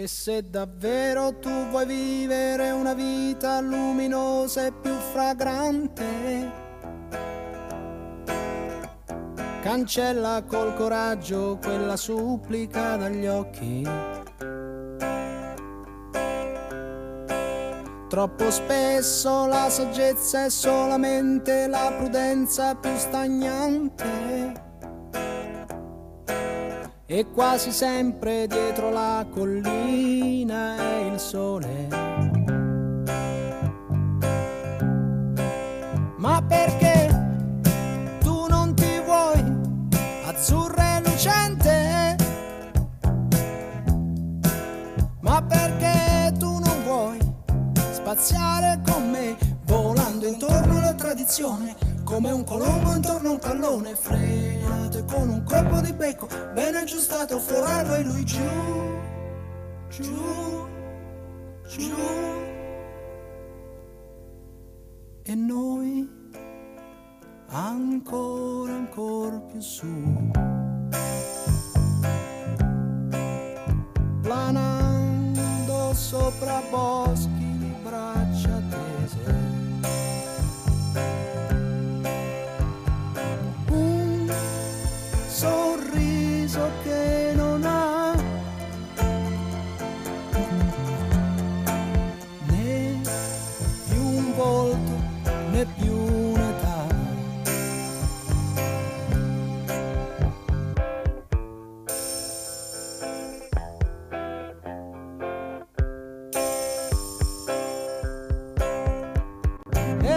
E se davvero tu vuoi vivere una vita luminosa e più fragrante, cancella col coraggio quella supplica dagli occhi. Troppo spesso la saggezza è solamente la prudenza più stagnante e quasi sempre dietro la collina è il sole. Ma perché tu non ti vuoi azzurra e lucente? Ma perché tu non vuoi spaziare con me volando intorno alla tradizione? Come un colombo intorno a un pallone frenato e con un colpo di becco ben aggiustato forarlo e lui giù, giù, giù e noi ancora, ancora più su. Planando sopra boschi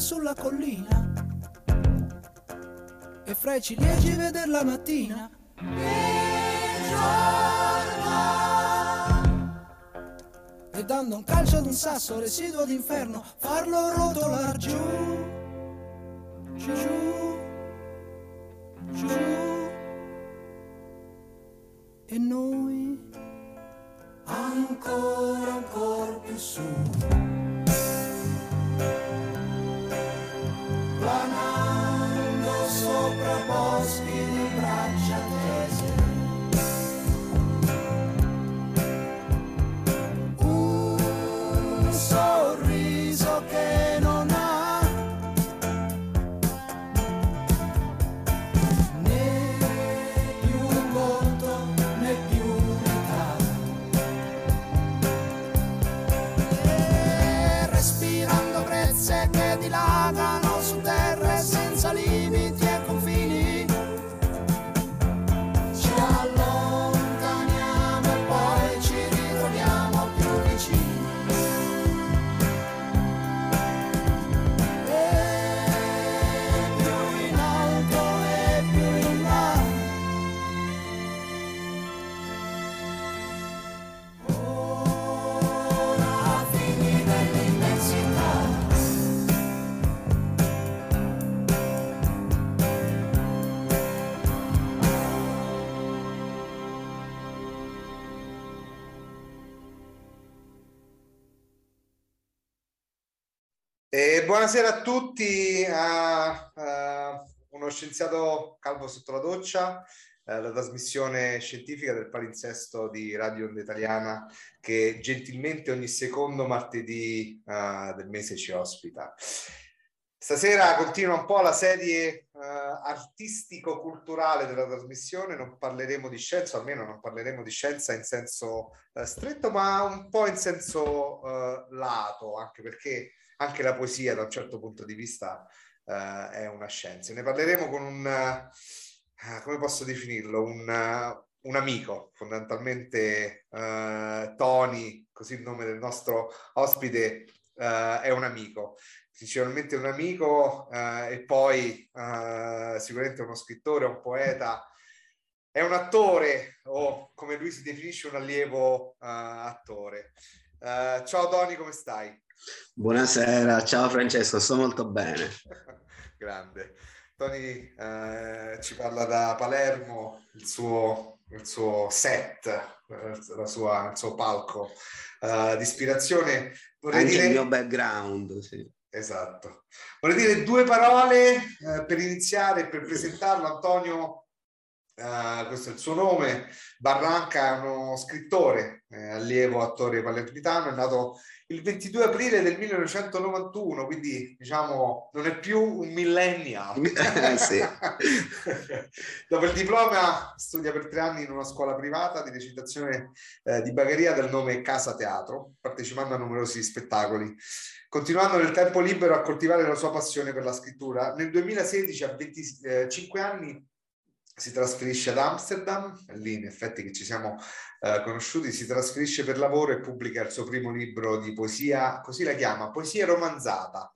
sulla collina e fra i ciliegi veder la mattina. E dando un calcio ad un sasso residuo d'inferno, farlo rotolar giù, giù giù e noi ancora, ancora più su. Buonasera a tutti a, a un uno scienziato calvo sotto la doccia, eh, la trasmissione scientifica del palinsesto di Radio Onda Italiana che gentilmente ogni secondo martedì uh, del mese ci ospita. Stasera continua un po' la serie uh, artistico-culturale della trasmissione, non parleremo di scienza, almeno non parleremo di scienza in senso uh, stretto, ma un po' in senso lato, anche perché anche la poesia da un certo punto di vista è una scienza. Ne parleremo con un, come posso definirlo, un, un amico, fondamentalmente Tony, così il nome del nostro ospite, è un amico principalmente un amico eh, e poi eh, sicuramente uno scrittore, un poeta, è un attore o come lui si definisce un allievo eh, attore. Eh, ciao Tony, come stai? Buonasera, ciao Francesco, sto molto bene. Grande. Tony eh, ci parla da Palermo, il suo, il suo set, la sua, il suo palco uh, di ispirazione. Vorrei Anche dire... il mio background, sì. Esatto. Vorrei dire due parole eh, per iniziare, per presentarlo. Antonio, eh, questo è il suo nome, Barranca è uno scrittore, eh, allievo, attore palermitano, è nato il 22 aprile del 1991, quindi diciamo non è più un millennial. sì. Dopo il diploma studia per tre anni in una scuola privata di recitazione eh, di bagheria del nome Casa Teatro, partecipando a numerosi spettacoli continuando nel tempo libero a coltivare la sua passione per la scrittura. Nel 2016, a 25 anni, si trasferisce ad Amsterdam, lì in effetti che ci siamo eh, conosciuti, si trasferisce per lavoro e pubblica il suo primo libro di poesia, così la chiama, Poesia romanzata,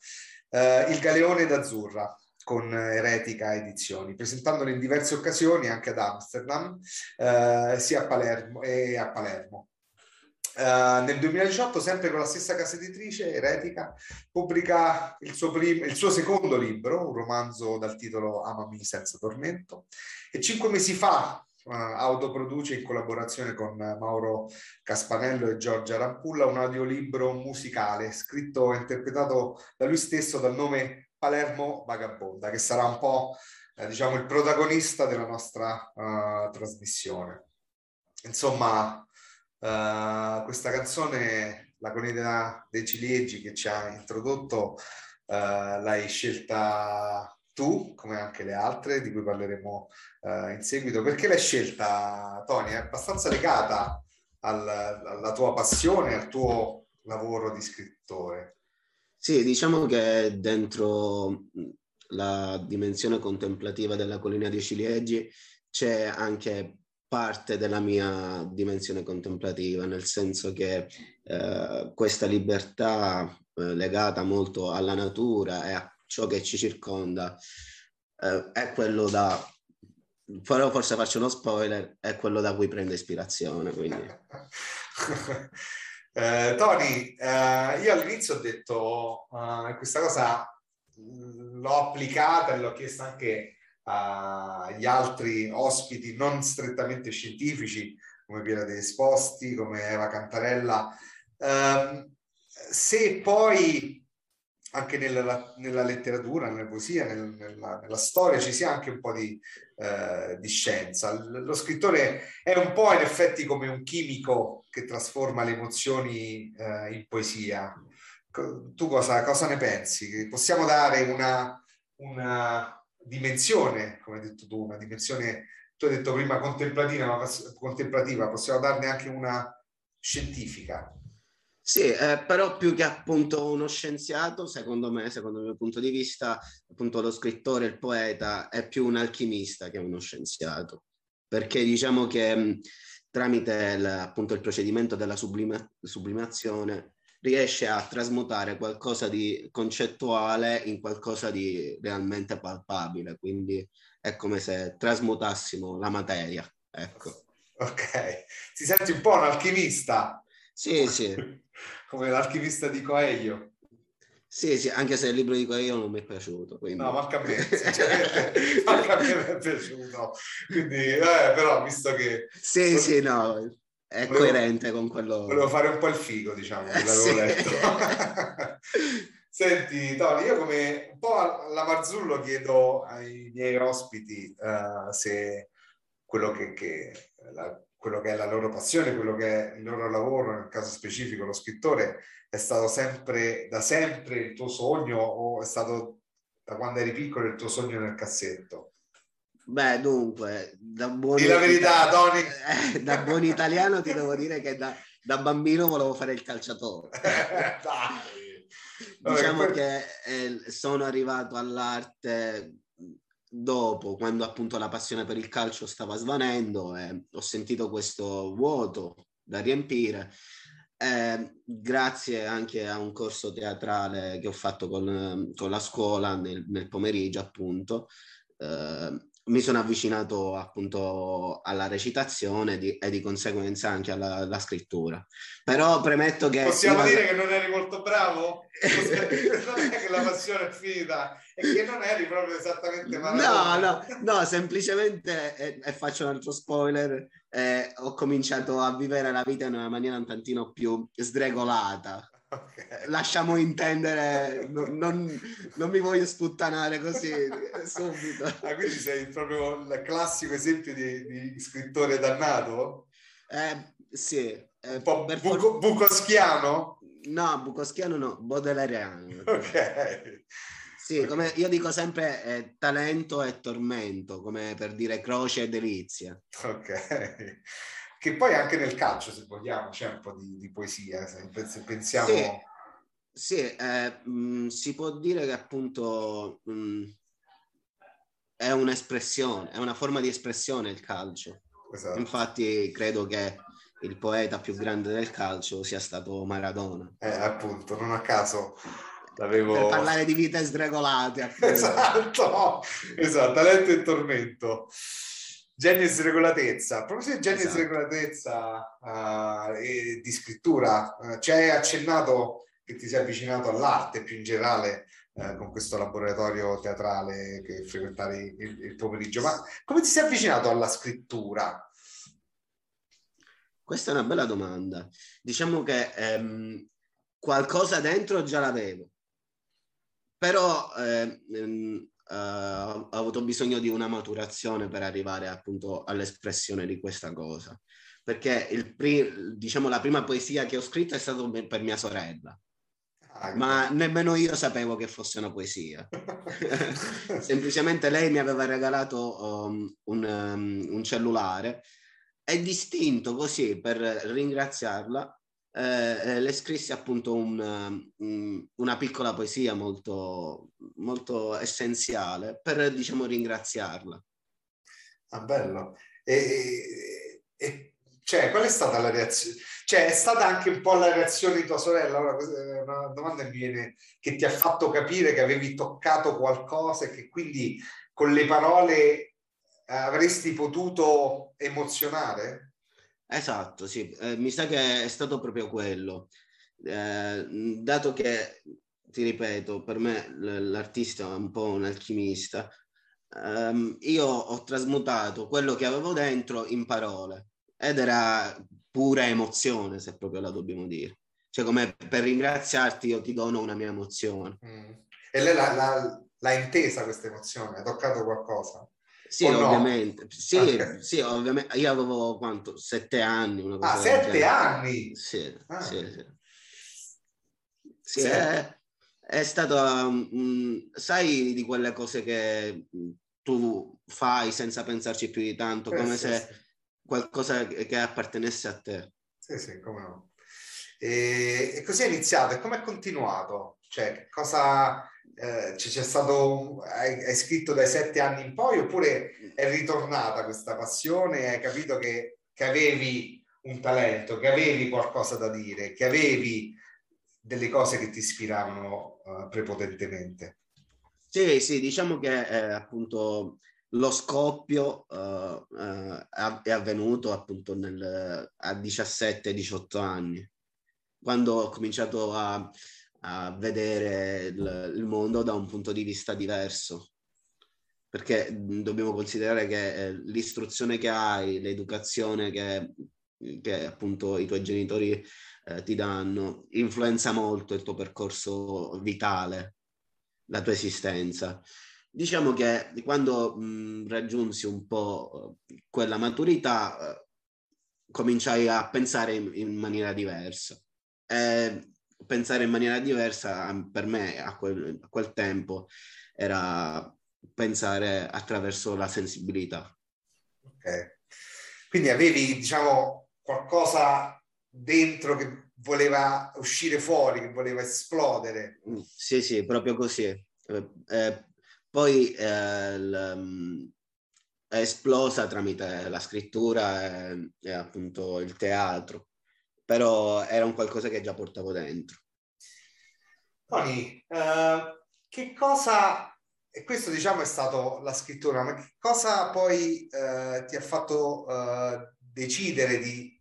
eh, Il Galeone d'Azzurra con Eretica Edizioni, presentandolo in diverse occasioni anche ad Amsterdam eh, sia a Palermo e a Palermo. Uh, nel 2018, sempre con la stessa casa editrice, Eretica, pubblica il suo, prim- il suo, secondo libro, un romanzo dal titolo Amami senza tormento, e cinque mesi fa uh, autoproduce in collaborazione con Mauro Caspanello e Giorgia Rampulla un audiolibro musicale scritto e interpretato da lui stesso dal nome Palermo Vagabonda, che sarà un po' eh, diciamo il protagonista della nostra uh, trasmissione. Insomma, Uh, questa canzone, La Conida dei Ciliegi, che ci ha introdotto, uh, l'hai scelta tu, come anche le altre, di cui parleremo uh, in seguito. Perché l'hai scelta, Tony? È abbastanza legata al, alla tua passione, al tuo lavoro di scrittore. Sì, diciamo che dentro la dimensione contemplativa della collina dei ciliegi c'è anche parte della mia dimensione contemplativa, nel senso che eh, questa libertà eh, legata molto alla natura e a ciò che ci circonda eh, è quello da, però forse faccio uno spoiler, è quello da cui prendo ispirazione. Eh, Tony, eh, io all'inizio ho detto uh, questa cosa l'ho applicata e l'ho chiesta anche agli altri ospiti non strettamente scientifici come Piera degli Esposti, come Eva Cantarella. Um, se poi anche nella, nella, letteratura, nella poesia, nel, nella, nella, storia ci sia anche un po' di, eh, di, scienza. Lo scrittore è un po' in effetti come un chimico che trasforma le emozioni eh, in poesia. Tu cosa, cosa, ne pensi? Possiamo dare una, una dimensione, come hai detto tu, una dimensione, tu hai detto prima contemplativa, ma contemplativa, possiamo darne anche una scientifica. Sì, eh, però più che appunto uno scienziato, secondo me, secondo il mio punto di vista, appunto lo scrittore, il poeta è più un alchimista che uno scienziato, perché diciamo che mh, tramite il, appunto il procedimento della sublima, sublimazione riesce a trasmutare qualcosa di concettuale in qualcosa di realmente palpabile, quindi è come se trasmutassimo la materia. Ecco. Ok, ti senti un po' un alchimista? Sì, sì. come l'alchimista di Coelho. Sì, sì, anche se il libro di Coelho non mi è piaciuto. Quindi... No, manca a me, sinceramente, manca a me mi è piaciuto. Quindi, eh, però, visto che... Sì, sì, no, è volevo, coerente con quello. Volevo fare un po' il figo, diciamo, eh, l'avevo sì. letto. Senti, Tony, io come un po' alla Marzullo chiedo ai miei ospiti uh, se quello che, che, la, quello che, è la loro passione, quello che è il loro lavoro, nel caso specifico lo scrittore, è stato sempre, da sempre il tuo sogno o è stato da quando eri piccolo il tuo sogno nel cassetto? Beh, dunque, da buon, Dì la verità, Tony. Eh, da buon italiano ti devo dire che da, da bambino volevo fare il calciatore. Diciamo che eh, sono arrivato all'arte dopo, quando appunto la passione per il calcio stava svanendo e ho sentito questo vuoto da riempire. Eh, grazie anche a un corso teatrale che ho fatto con, con la scuola nel, nel pomeriggio, appunto, eh, mi sono avvicinato appunto alla recitazione di, e di conseguenza anche alla, alla, scrittura. Però premetto che... Possiamo io... dire che non eri molto bravo? non è che la passione è finita, è che non eri proprio esattamente malato. No, no, no, semplicemente, e, e faccio un altro spoiler, eh, ho cominciato a vivere la vita in una maniera un tantino più sdregolata. Okay. Lasciamo intendere, non, non, non, mi voglio sputtanare così subito. Ah, quindi sei proprio il classico esempio di, di scrittore dannato? Eh, sì. Eh, Un po' buco, for... bucoschiano? No, bucoschiano no, baudelairiano. Ok. Sì, come io dico sempre eh, talento e tormento, come per dire croce e delizia. Ok che poi anche nel calcio, se vogliamo, c'è un po' di, di poesia, se, pensiamo... Sì, sì eh, mh, mm, si può dire che appunto mh, mm, è un'espressione, è una forma di espressione il calcio. Esatto. Infatti credo che il poeta più grande del calcio sia stato Maradona. Eh, appunto, non a caso l'avevo... Per parlare di vite sregolate. Appunto. Esatto, esatto, talento e tormento. Genio e sregolatezza. A proposito di genio esatto. e sregolatezza uh, e di scrittura, uh, ci hai accennato che ti sei avvicinato all'arte più in generale uh, con questo laboratorio teatrale che frequentavi il, il, pomeriggio, ma come ti sei avvicinato alla scrittura? Questa è una bella domanda. Diciamo che ehm, qualcosa dentro già l'avevo, però ehm, uh, ho avuto bisogno di una maturazione per arrivare appunto all'espressione di questa cosa. Perché il pri- diciamo, la prima poesia che ho scritto è stata per mia sorella. Ah, ma nemmeno io sapevo che fosse una poesia. Semplicemente lei mi aveva regalato um, un, um, un, cellulare e distinto così per ringraziarla eh, eh, le scrissi appunto un, um, una piccola poesia molto, molto essenziale per, diciamo, ringraziarla. Ah, bello. E, e, cioè, qual è stata la reazione? Cioè, è stata anche un po' la reazione di tua sorella? Ora, una domanda mi viene che ti ha fatto capire che avevi toccato qualcosa e che quindi con le parole avresti potuto emozionare? Esatto, sì, eh, mi sa che è stato proprio quello. Eh, dato che, ti ripeto, per me l'artista è un po' un alchimista, ehm, io ho trasmutato quello che avevo dentro in parole ed era pura emozione, se proprio la dobbiamo dire. Cioè, come per ringraziarti io ti dono una mia emozione. Mm. E lei l'ha intesa questa emozione? Ha toccato qualcosa? Sì, ovviamente. No? Sì, okay. sì, ovviamente. Io avevo quanto? Sette anni. Una cosa ah, sette anni? Sì, ah. sì, sì. sì è, è, stato, um, sai, di quelle cose che tu fai senza pensarci più di tanto, eh, come sì, se sì. qualcosa che appartenesse a te. Sì, sì, come no. E, e così è iniziato, e come è continuato? Cioè, cosa eh, c'è stato, hai, hai, scritto dai sette anni in poi oppure è ritornata questa passione hai capito che, che avevi un talento, che avevi qualcosa da dire, che avevi delle cose che ti ispiravano uh, prepotentemente? Sì, sì, diciamo che eh, appunto lo scoppio uh, uh, è avvenuto appunto nel, a 17-18 anni, quando ho cominciato a, a vedere il, il, mondo da un punto di vista diverso. Perché dobbiamo considerare che eh, l'istruzione che hai, l'educazione che, che appunto i tuoi genitori eh, ti danno, influenza molto il tuo percorso vitale, la tua esistenza. Diciamo che quando mh, raggiunsi un po' quella maturità, eh, cominciai a pensare in, in maniera diversa. E pensare in maniera diversa per me a quel, a quel tempo era pensare attraverso la sensibilità. Ok. Quindi avevi, diciamo, qualcosa dentro che voleva uscire fuori, che voleva esplodere. Mm, sì, sì, proprio così. Eh, eh, poi eh, l, mm, è esplosa tramite la scrittura e, e, appunto il teatro, però era un qualcosa che già portavo dentro. Tony, uh, che cosa e questo diciamo è stato la scrittura, ma che cosa poi eh, ti ha fatto eh, decidere di,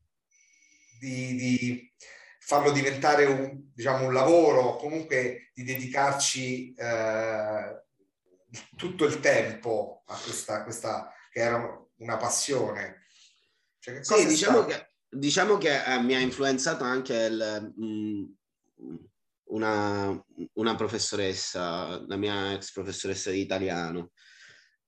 di, di, farlo diventare un, diciamo, un lavoro, comunque di dedicarci eh, tutto il tempo a questa, questa che era una passione? Cioè, sì, diciamo che, diciamo che eh, mi ha influenzato anche il... Mh, mm, una, una professoressa, la mia ex professoressa di italiano,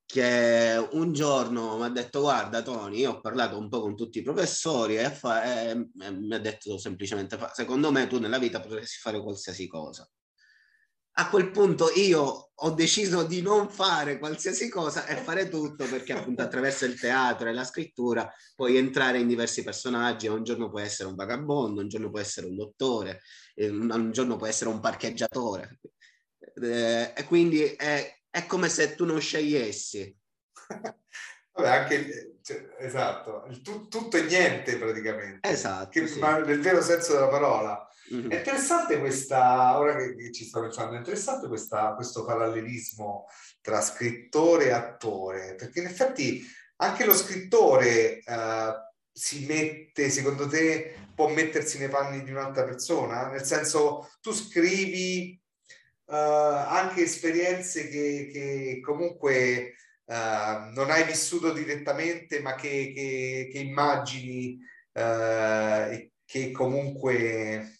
che un giorno mi ha detto guarda Tony, io ho parlato un po' con tutti i professori e, fa, e, e mi ha detto semplicemente secondo me tu nella vita potresti fare qualsiasi cosa a quel punto io ho deciso di non fare qualsiasi cosa e fare tutto perché appunto attraverso il teatro e la scrittura puoi entrare in diversi personaggi, un giorno puoi essere un vagabondo, un giorno puoi essere un dottore, un giorno puoi essere un parcheggiatore. Eh, e quindi è, è come se tu non scegliessi. Vabbè, anche cioè, esatto, il tu, tutto e niente praticamente. Esatto. Che, sì. Ma nel vero senso della parola. Mm-hmm. È interessante questa, ora che, ci sto pensando, è interessante questa, questo parallelismo tra scrittore e attore, perché in effetti anche lo scrittore uh, si mette, secondo te, può mettersi nei panni di un'altra persona? Nel senso, tu scrivi uh, anche esperienze che, che comunque uh, non hai vissuto direttamente, ma che, che, immagini uh, e che comunque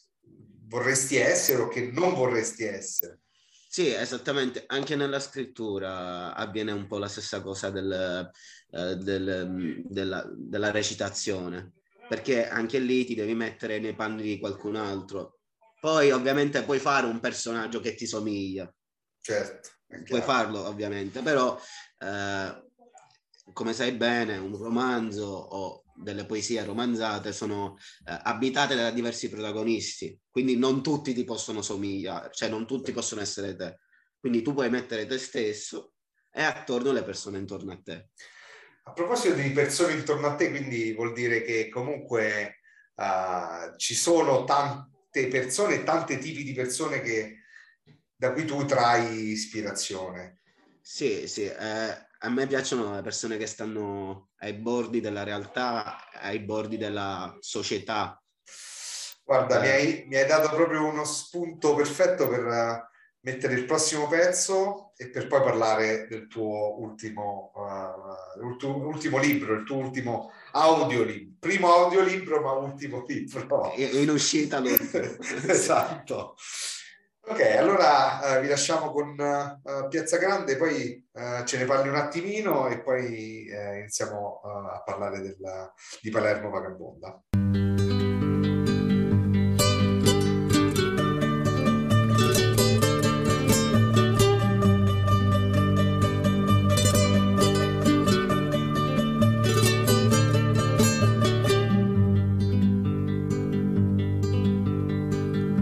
vorresti essere o che non vorresti essere. Sì, esattamente, anche nella scrittura avviene un po' la stessa cosa del, uh, del, della, della recitazione, perché anche lì ti devi mettere nei panni di qualcun altro. Poi ovviamente puoi fare un personaggio che ti somiglia. Certo. Puoi farlo ovviamente, però eh, come sai bene, un romanzo o delle poesie romanzate sono eh, abitate da diversi protagonisti, quindi non tutti ti possono somigliare, cioè non tutti possono essere te. Quindi tu puoi mettere te stesso e attorno le persone intorno a te. A proposito di persone intorno a te, quindi vuol dire che comunque uh, ci sono tante persone, tanti tipi di persone che, da cui tu trai ispirazione. Sì, sì, eh, a me piacciono le persone che stanno ai bordi della realtà, ai bordi della società. Guarda, eh. mi, hai, mi, hai, dato proprio uno spunto perfetto per uh, mettere il prossimo pezzo e per poi parlare del tuo ultimo, uh, ultimo, ultimo libro, il tuo ultimo audiolibro. Primo audiolibro, ma ultimo libro. In uscita esatto. Ok, allora uh, vi lasciamo con uh, Piazza Grande, poi uh, ce ne parli un attimino e poi iniziamo a parlare della, di Palermo Vagabonda.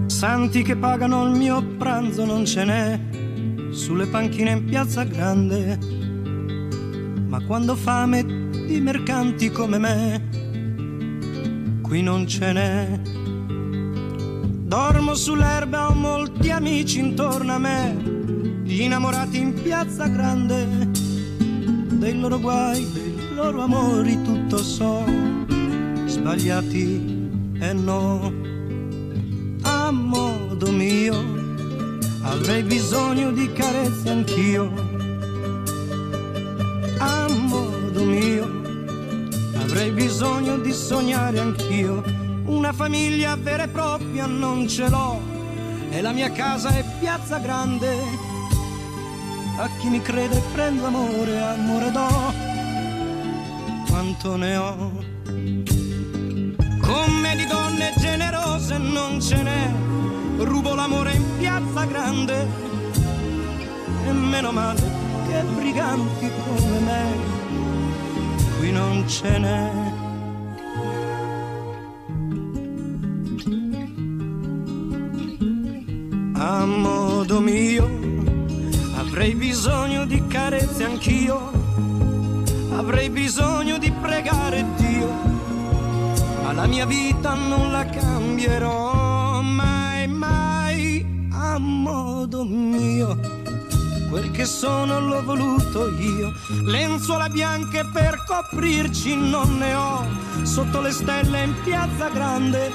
Santi che pagano il mio pranzo non ce n'è sulle panchine in piazza grande. Ma quando fame di mercanti come me, qui non ce n'è. Dormo sull'erba, ho molti amici intorno a me, gli innamorati in piazza grande, dei loro guai, dei loro amori tutto so, sbagliati e no a modo mio, avrei bisogno di carezze anch'io, a modo mio, avrei bisogno di sognare anch'io, una famiglia vera e propria non ce l'ho. E la mia casa è piazza grande. A chi mi crede prendo amore, amore do, quanto ne ho. Come di donne generose non ce n'è, rubo l'amore in piazza grande e meno male che briganti come me qui non ce n'è. a modo mio. Avrei bisogno di carezze anch'io, avrei bisogno di pregare Dio, ma la mia vita non la cambierò a modo mio. Quel che sono l'ho voluto io, lenzuola bianche per coprirci non ne ho, sotto le stelle in piazza grande.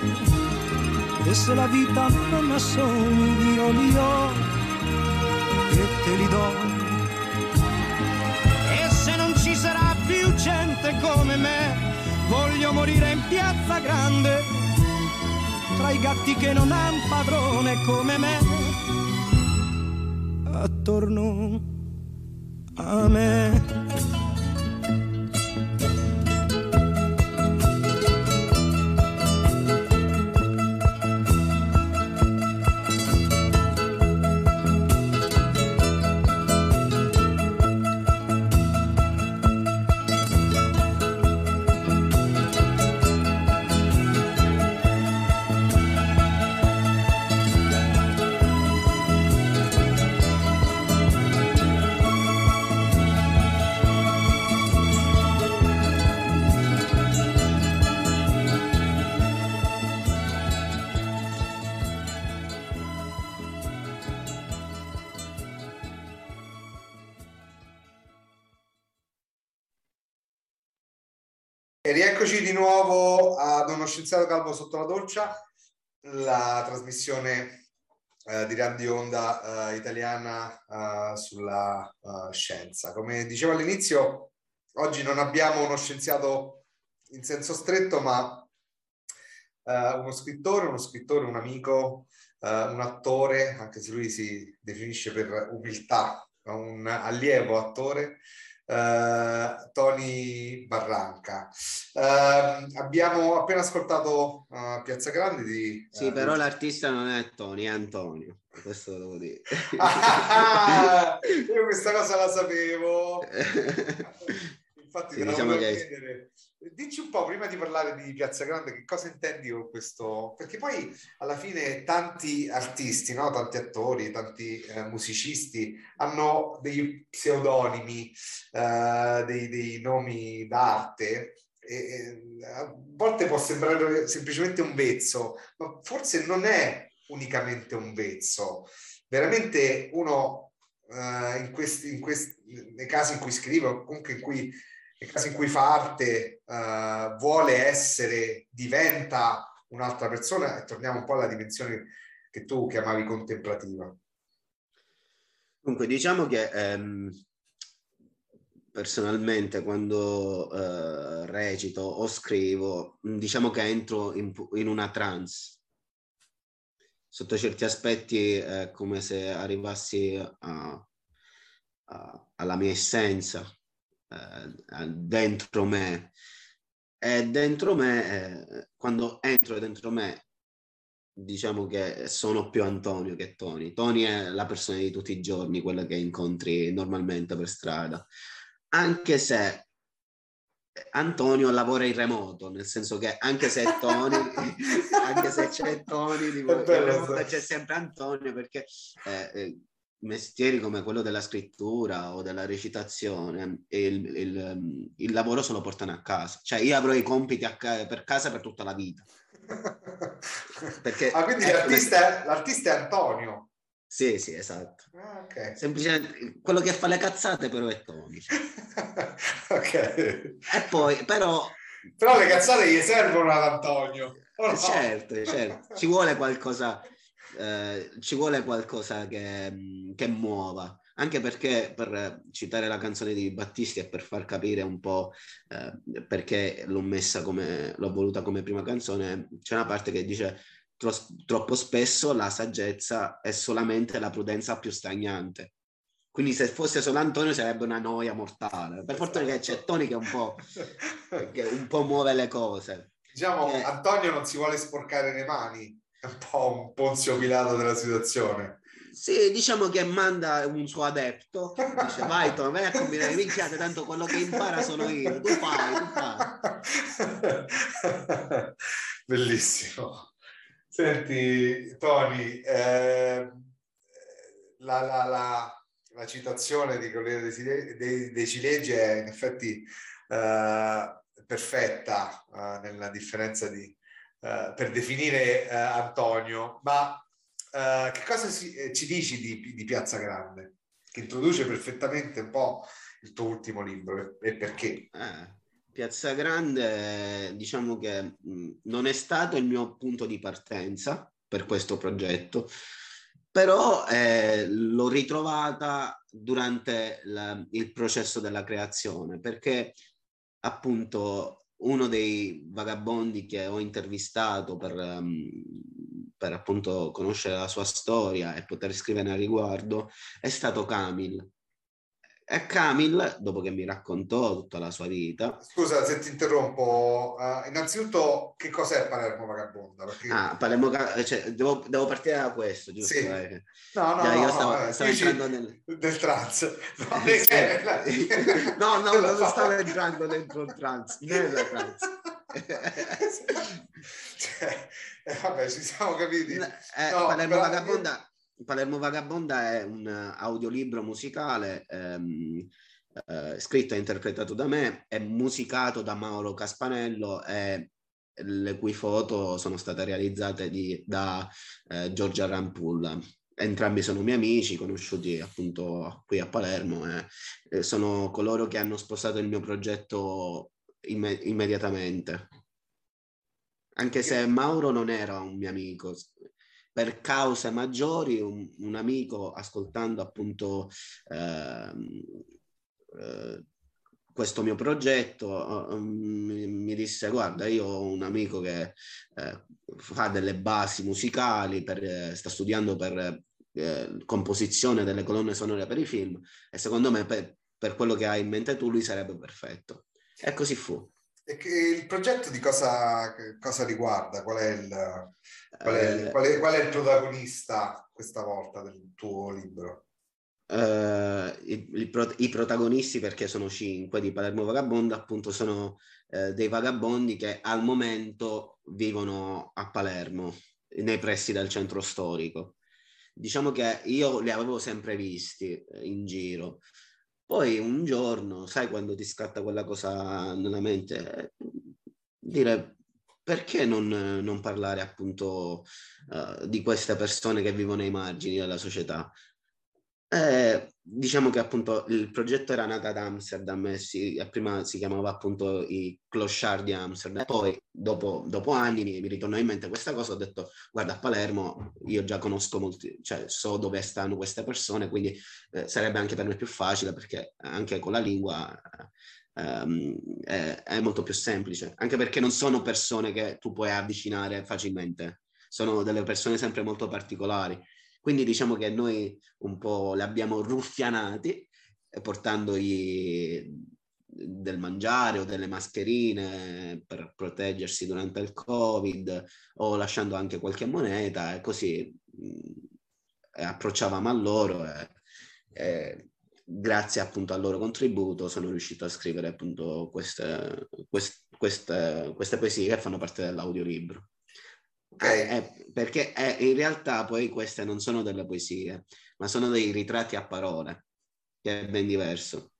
E se la vita non ha sogni io li ho. E te li do. E se non ci sarà più gente come me, voglio morire in piazza grande, tra i gatti che non han padrone come me, attorno a me. E rieccoci di nuovo ad uno scienziato calvo sotto la doccia, la trasmissione eh, di radio onda eh, italiana eh, sulla eh, scienza. Come dicevo all'inizio, oggi non abbiamo uno scienziato in senso stretto, ma eh, uno scrittore, uno scrittore, un amico, eh, un attore, anche se lui si definisce per umiltà, un allievo attore, Uh, Tony Barranca. Uh, abbiamo appena ascoltato uh, Piazza Grande di... Sì, però l'artista non è Tony, è Antonio. Questo lo devo dire. Ah, io questa cosa la sapevo. Infatti, sì, diciamo che... chiedere Dici un po' prima di parlare di Piazza Grande, che cosa intendi con questo? Perché poi alla fine tanti artisti, no? tanti attori, tanti eh, musicisti hanno dei pseudonimi, eh, dei, dei, nomi d'arte. E, e, a volte può sembrare semplicemente un vezzo, ma forse non è unicamente un vezzo. Veramente uno eh, in questi, in questi, nei casi in cui scrive, o comunque in cui nel caso in cui fa arte uh, vuole essere, diventa un'altra persona e torniamo un po' alla dimensione che tu chiamavi contemplativa. Comunque diciamo che ehm, personalmente quando eh, recito o scrivo, diciamo che entro in, in una trance. Sotto certi aspetti è come se arrivassi a, a, alla mia essenza, eh, dentro me. E dentro me, eh, quando entro dentro me, diciamo che sono più Antonio che Tony. Tony è la persona di tutti i giorni, quella che incontri normalmente per strada. Anche se Antonio lavora in remoto, nel senso che anche se è Tony, anche se c'è Tony, di remoto, c'è sempre Antonio perché eh, eh mestieri come quello della scrittura o della recitazione, il, il, il, lavoro se lo portano a casa. Cioè io avrò i compiti ca- per casa per tutta la vita. Perché, ah, quindi l'artista, è, l'artista è Antonio. Sì, sì, esatto. Ah, okay. Semplicemente quello che fa le cazzate però è Tony. ok. E poi, però... Però le cazzate gli servono ad Antonio. No? Certo, certo. Ci vuole qualcosa eh, ci vuole qualcosa che, che, muova. anche perché per citare la canzone di Battisti e per far capire un po' eh, perché l'ho messa come, l'ho voluta come prima canzone, c'è una parte che dice tro- troppo spesso la saggezza è solamente la prudenza più stagnante. Quindi se fosse solo Antonio sarebbe una noia mortale. Per fortuna che c'è Tony che un po', che un po muove le cose. Diciamo, eh. Antonio non si vuole sporcare le mani, un po' un ponzio pilato della situazione. Sì, diciamo che manda un suo adepto, dice vai Tom, vai a combinare minchiate, tanto quello che impara sono io, tu fai, tu fai. Bellissimo. Senti, Tony, eh, la, la, la, la, citazione di Corriere dei, dei, Cilegi è in effetti eh, perfetta eh, nella differenza di, eh, per definire eh, Antonio, ma uh, che cosa si, eh, ci dici di, di, Piazza Grande? Che introduce perfettamente un po' il tuo ultimo libro e, perché? Eh, Piazza Grande, diciamo che mh, non è stato il mio punto di partenza per questo progetto, però eh, l'ho ritrovata durante la, il processo della creazione, perché appunto uno dei vagabondi che ho intervistato per, um, per appunto conoscere la sua storia e poter scrivere a riguardo è stato Camil. E Camil, dopo che mi raccontò tutta la sua vita... Scusa se ti interrompo, uh, innanzitutto che cos'è Palermo Vagabonda? Perché... Ah, Palermo, cioè, devo, devo, partire da questo, giusto? Sì. Eh. No, no, no, io stavo, no, stavo entrando nel... Del trans. No, eh, no, no, non stavo entrando dentro il trans, nella trans. cioè, eh, vabbè, ci siamo capiti. Eh, no, Palermo, però... Vagabonda, Palermo Vagabonda è un audiolibro musicale ehm, eh, scritto e interpretato da me, è musicato da Mauro Caspanello e le cui foto sono state realizzate di, da eh, Giorgia Rampulla. Entrambi sono miei amici, conosciuti appunto qui a Palermo e sono coloro che hanno sposato il mio progetto imme- immediatamente anche se Mauro non era un mio amico. Per cause maggiori, un, un amico ascoltando appunto eh, eh, questo mio progetto uh, mi, mi, disse guarda io ho un amico che eh, fa delle basi musicali per, eh, sta studiando per eh, composizione delle colonne sonore per i film e secondo me per, per quello che hai in mente tu lui sarebbe perfetto. E così fu il progetto di cosa, cosa riguarda? Qual è, il, qual, è, eh, qual, è, qual è, il, protagonista questa volta del tuo libro? Uh, i, i, i, protagonisti, perché sono cinque di Palermo Vagabondo, appunto sono uh, dei vagabondi che al momento vivono a Palermo, nei pressi del centro storico. Diciamo che io li avevo sempre visti in giro, poi un giorno, sai quando ti scatta quella cosa nella mente, dire perché non, non parlare appunto uh, di queste persone che vivono ai margini della società? Eh, diciamo che appunto il progetto era nato ad Amsterdam si, prima si chiamava appunto i clochard di Amsterdam. Poi dopo, dopo anni mi, mi, ritornò in mente questa cosa, ho detto guarda a Palermo io già conosco molti, cioè so dove stanno queste persone, quindi eh, sarebbe anche per me più facile perché anche con la lingua ehm, è, è molto più semplice, anche perché non sono persone che tu puoi avvicinare facilmente, sono delle persone sempre molto particolari quindi diciamo che noi un po' li abbiamo ruffianati eh, portandogli del mangiare o delle mascherine per proteggersi durante il covid o lasciando anche qualche moneta e così mh, mm, approcciavamo a loro e, e, grazie appunto al loro contributo sono riuscito a scrivere appunto queste, queste, queste poesie che fanno parte dell'audiolibro. Okay. Eh, eh, perché eh, in realtà poi queste non sono delle poesie, ma sono dei ritratti a parole, che è ben diverso.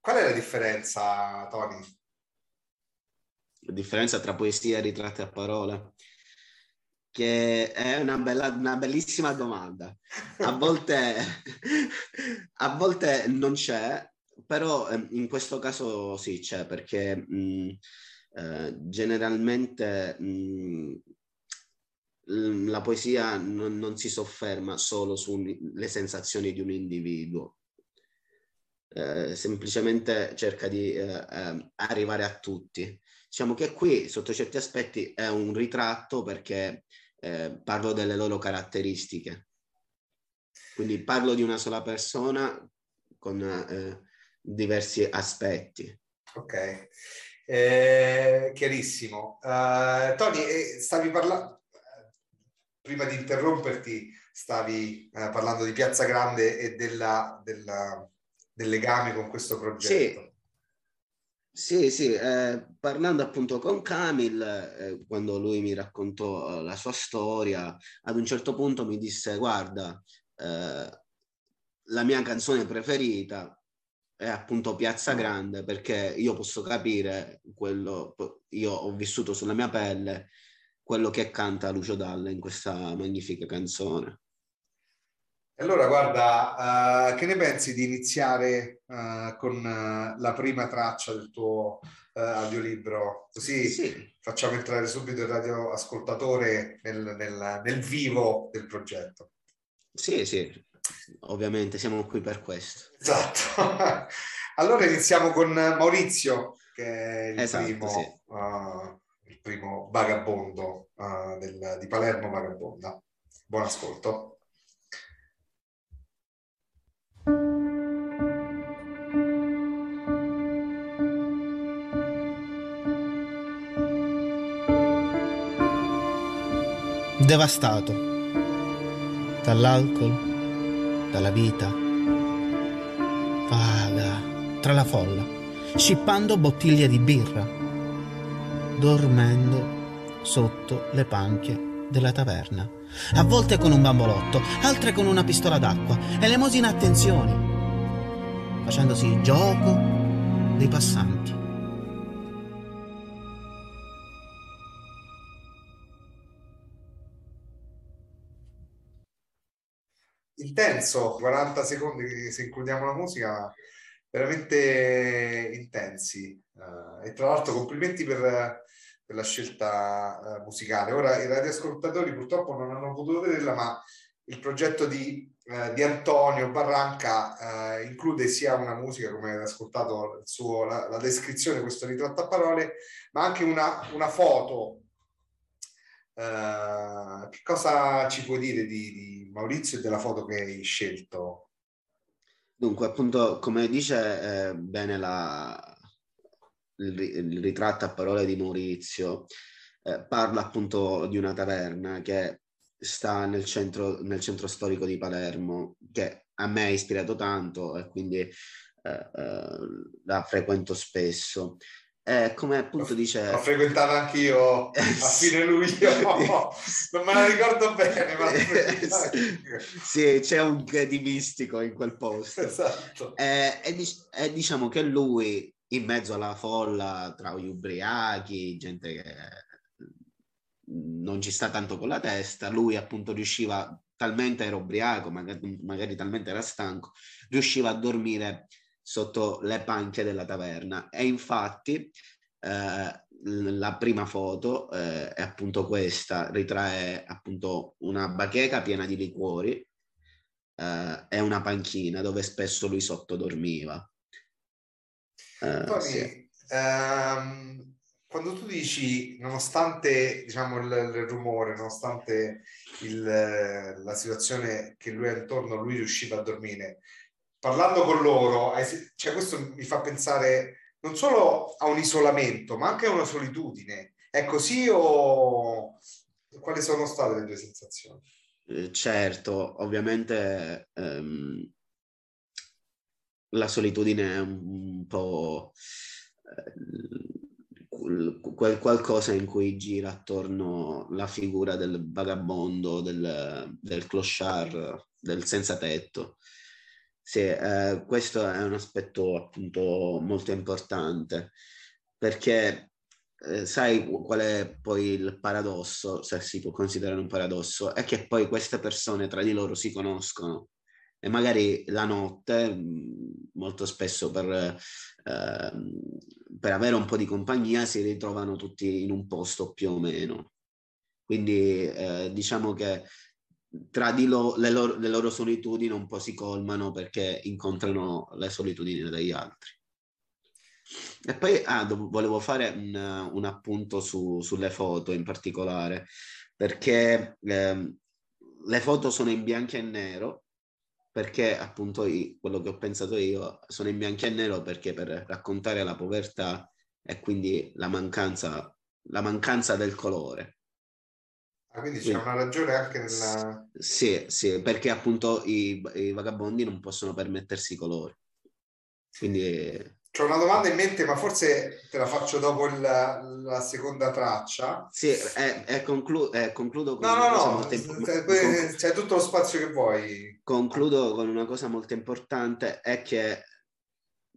Qual è la differenza, Tony? La differenza tra poesia e ritratti a parole? Che è una, bella, una bellissima domanda. A volte, a volte non c'è, però in questo caso sì c'è, perché... Mh, eh, generalmente mh, la poesia non, non si sofferma solo sulle sensazioni di un individuo, eh, semplicemente cerca di eh, eh, arrivare a tutti. Diciamo che qui, sotto certi aspetti, è un ritratto perché eh, parlo delle loro caratteristiche. Quindi parlo di una sola persona con eh, diversi aspetti. Ok, eh, chiarissimo. Uh, Tony, stavi parlando, prima di interromperti, stavi uh, parlando di Piazza Grande e della, della del legame con questo progetto. Sì, sì, sì. Eh, parlando appunto con Camil, eh, quando lui mi raccontò eh, la sua storia, ad un certo punto mi disse, guarda, eh, la mia canzone preferita è appunto Piazza Grande perché io posso capire quello, io ho vissuto sulla mia pelle quello che canta Lucio Dalle in questa magnifica canzone. Allora, guarda, uh, che ne pensi di iniziare uh, con uh, la prima traccia del tuo audiolibro? Così sì. facciamo entrare subito il radioascoltatore nel, nel, nel vivo del progetto. Sì, sì, ovviamente siamo qui per questo. Esatto. allora iniziamo con Maurizio, che è il, esatto, primo, sì. il primo vagabondo del, di Palermo Vagabonda. Buon ascolto. devastato dall'alcol, dalla vita, vaga tra la folla, scippando bottiglie di birra, dormendo sotto le panche della taverna, a volte con un bambolotto, altre con una pistola d'acqua, elemosina attenzioni, facendosi gioco dei passanti. Intenso, 40 secondi se includiamo la musica, veramente intensi. Uh, e tra l'altro complimenti per, per la scelta uh, musicale. Ora i radioascoltatori purtroppo non hanno potuto vederla, ma il progetto di, uh, di Antonio Barranca include sia una musica, come avete ascoltato suo, la, la, descrizione, questo ritratto a parole, ma anche una, una foto che cosa ci puoi dire di, di, Maurizio e della foto che hai scelto? Dunque, appunto, come dice eh, bene la, il, il, ritratto a parole di Maurizio, eh, parla appunto di una taverna che sta nel centro, nel centro storico di Palermo, che a me ha ispirato tanto e quindi eh, eh la frequento spesso. Eh, come appunto dice... L'ho frequentata anch'io a fine luglio, non me la ricordo bene, ma sì, c'è un che di mistico in quel posto. Esatto. Eh, e, e, diciamo che lui, in mezzo alla folla, tra gli ubriachi, gente che non ci sta tanto con la testa, lui appunto riusciva, talmente era ubriaco, magari, magari talmente era stanco, riusciva a dormire sotto le panche della taverna e infatti eh, la prima foto eh, è appunto questa, ritrae appunto una bacheca piena di liquori eh, e una panchina dove spesso lui sotto dormiva. Eh, Tony, sì. ehm, quando tu dici, nonostante diciamo, il, il rumore, nonostante il, la situazione che lui ha intorno, lui riusciva a dormire, parlando con loro, cioè questo mi fa pensare non solo a un isolamento, ma anche a una solitudine. È così o quali sono state le tue sensazioni? Eh, certo, ovviamente ehm, la solitudine è un po' eh, quel qualcosa in cui gira attorno la figura del vagabondo, del, del clochard, del senza tetto. Sì, eh, questo è un aspetto appunto molto importante perché eh, sai qual è poi il paradosso, se si può considerare un paradosso, è che poi queste persone tra di loro si conoscono e magari la notte, mm, molto spesso per, eh, per avere un po' di compagnia, si ritrovano tutti in un posto più o meno. Quindi eh, diciamo che tra di loro le, loro le loro solitudini un po' si colmano perché incontrano le solitudini degli altri. E poi ah, volevo fare un, un appunto su, sulle foto in particolare, perché eh, le foto sono in bianco e nero, perché appunto io, quello che ho pensato io sono in bianco e nero perché per raccontare la povertà e quindi la mancanza, la mancanza del colore. Ah, quindi c'è una ragione anche nella... Sì, sì, perché appunto i, i vagabondi non possono permettersi i colori. Quindi c'ho una domanda in mente, ma forse te la faccio dopo il, la seconda traccia. Sì, è, è conclu- è concludo con no, no, no, importante. C'è tutto lo spazio che vuoi. Concludo con una cosa molto importante, è che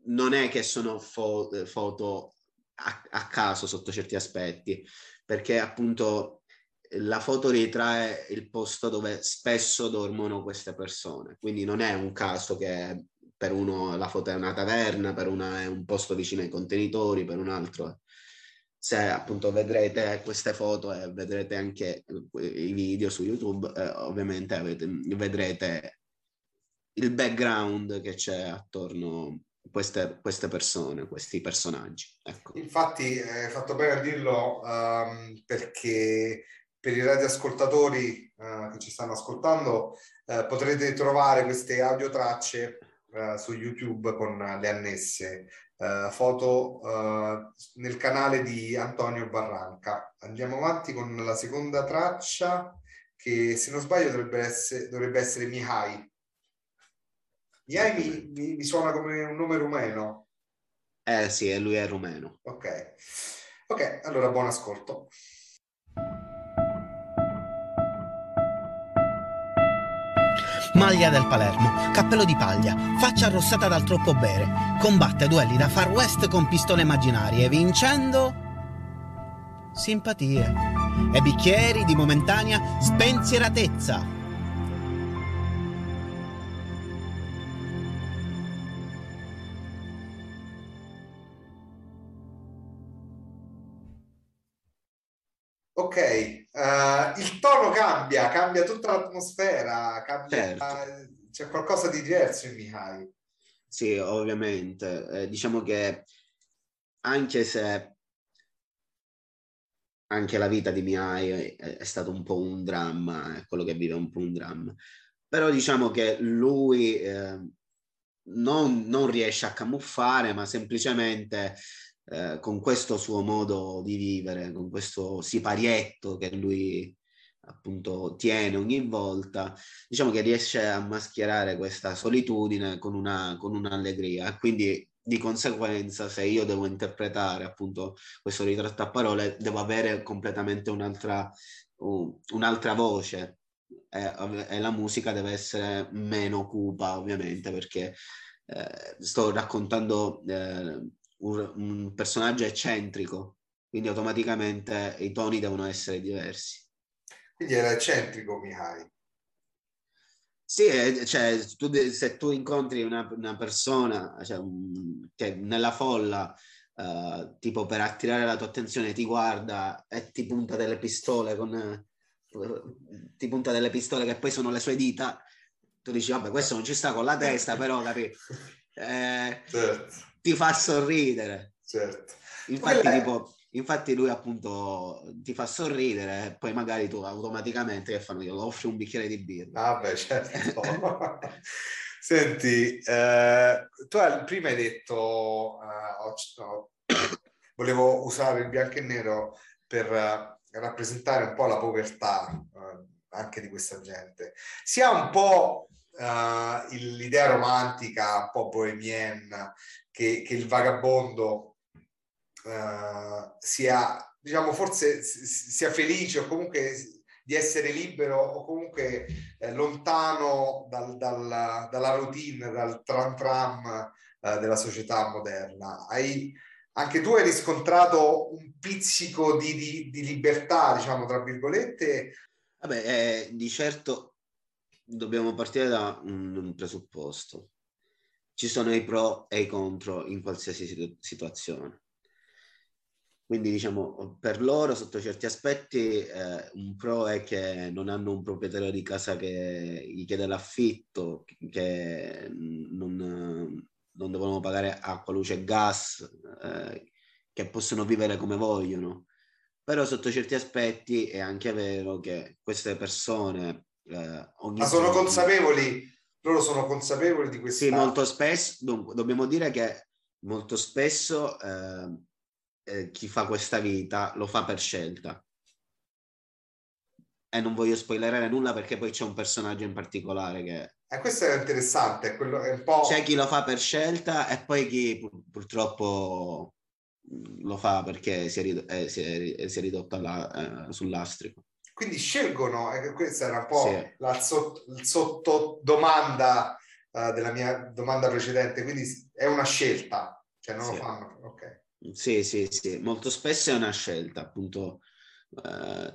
non è che sono fo- foto a, a caso sotto certi aspetti, perché appunto la foto ritrae il posto dove spesso dormono queste persone, quindi non è un caso che per uno la foto è una taverna, per una è un posto vicino ai contenitori, per un altro se appunto vedrete queste foto e vedrete anche i video su YouTube, eh, ovviamente avete, vedrete il background che c'è attorno queste, queste persone, questi personaggi. Ecco. Infatti hai fatto bene a dirlo um, perché per i radioascoltatori uh, che ci stanno ascoltando uh, potrete trovare queste audio tracce uh, su YouTube con le annesse uh, foto uh, nel canale di Antonio Barranca. Andiamo avanti con la seconda traccia che se non sbaglio dovrebbe essere, dovrebbe essere Mihai. Mihai mi, mi, mi suona come un nome rumeno. Eh sì, lui è rumeno. Ok, ok, allora buon ascolto. Maglia del Palermo, cappello di paglia, faccia arrossata dal troppo bere, combatte duelli da Far West con pistole immaginarie, vincendo simpatie e bicchieri di momentanea spensieratezza. Ok, uh, il tono cambia, cambia tutta l'atmosfera, cambia, certo. c'è qualcosa di diverso in Mihai. Sì, ovviamente. Eh, diciamo che anche se anche la vita di Mihai è, è stato un po' un dramma, è quello che vive un po' un dramma, però diciamo che lui eh, non, non riesce a camuffare, ma semplicemente eh, con questo suo modo di vivere, con questo siparietto che lui appunto tiene ogni volta, diciamo che riesce a mascherare questa solitudine con, una, con un'allegria. Quindi di conseguenza, se io devo interpretare appunto questo ritratto a parole, devo avere completamente un'altra, uh, un'altra voce. E, e, la musica deve essere meno cupa, ovviamente, perché eh, sto raccontando eh, un, un personaggio eccentrico, quindi automaticamente i toni devono essere diversi. Quindi era eccentrico Mihai. Sì, eh, cioè, tu, se tu incontri una, una persona cioè, che nella folla, uh, tipo per attirare la tua attenzione, ti guarda e ti punta delle pistole con, ti punta delle pistole che poi sono le sue dita, tu dici, vabbè, questo non ci sta con la testa, però capi? Eh, certo ti fa sorridere. Certo. Infatti, tipo, infatti lui appunto ti fa sorridere e poi magari tu automaticamente che fanno? Io offri un bicchiere di birra. Ah beh, certo. Senti, eh, tu prima hai detto, uh, oh, volevo usare il bianco e nero per uh, rappresentare un po' la povertà uh, anche di questa gente. Si ha un po' l'idea romantica, un po' bohemienne, che, che il vagabondo uh, sia, diciamo, forse sia felice o comunque di essere libero o comunque eh, lontano dal, dal, dalla routine, dal tram tram eh, della società moderna. Hai, anche tu hai riscontrato un pizzico di, di, di libertà, diciamo, tra virgolette? Vabbè, eh, di certo dobbiamo partire da un, presupposto ci sono i pro e i contro in qualsiasi situ- situazione. quindi diciamo per loro sotto certi aspetti eh, un pro è che non hanno un proprietario di casa che gli chiede l'affitto, che non, non devono pagare acqua, luce e gas, eh, che possono vivere come vogliono. Però sotto certi aspetti è anche vero che queste persone... Eh, Ma sono consapevoli, loro sono consapevoli di questo. Sì, molto spesso, dunque, dobbiamo dire che molto spesso eh, eh, chi fa questa vita lo fa per scelta. E non voglio spoilerare nulla perché poi c'è un personaggio in particolare che... Eh, questo è interessante, quello, è un po'... C'è chi lo fa per scelta e poi chi pur, purtroppo lo fa perché si è, rid- eh, si è, si è ridotto alla, eh, sull'astrico. Quindi scelgono, eh, questa era un po' sì. la sotto, sottodomanda uh, della mia domanda precedente, quindi è una scelta, cioè non sì. lo fanno, ok. Sì, sì, sì, molto spesso è una scelta, appunto. Uh,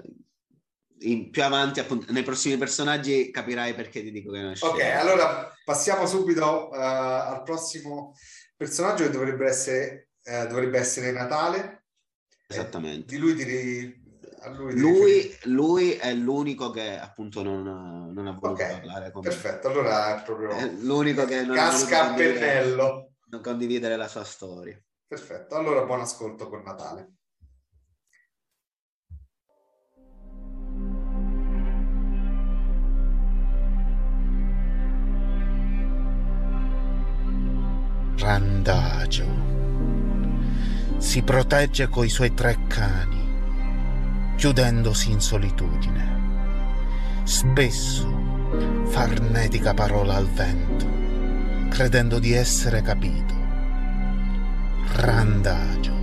in, più avanti, appunto, nei prossimi personaggi capirai perché ti dico che è una scelta. Ok, allora passiamo subito uh, al prossimo personaggio che dovrebbe essere, uh, dovrebbe essere Natale. Esattamente. Eh, di lui direi... Lui, lui, lui, è l'unico che appunto non, non ha voluto okay, parlare con Perfetto, allora è proprio... È l'unico che non casca a pennello. Non condividere la sua storia. Perfetto, allora buon ascolto con Natale. Randagio si protegge coi suoi tre cani, chiudendosi in solitudine. Spesso farnetica parola al vento, credendo di essere capito randagio.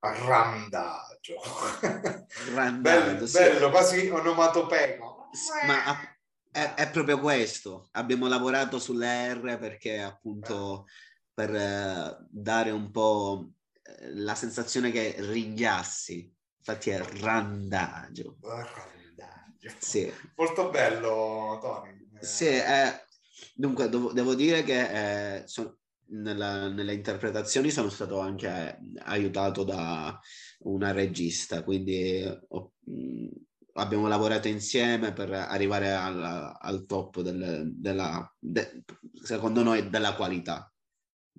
Randagio. Randagio bello, sì. bello, quasi onomatopeico. Ma è, è, proprio questo. Abbiamo lavorato sulle R perché appunto per eh, dare un po' eh, la sensazione che ringhiassi Infatti è randagio. Randagio. Sì. Molto bello, Tony. Sì, eh, dunque devo, devo, dire che eh, so, nella, nelle interpretazioni sono stato anche aiutato da una regista, quindi ho, mh, abbiamo lavorato insieme per arrivare al, al top del, della, de, secondo noi, della qualità.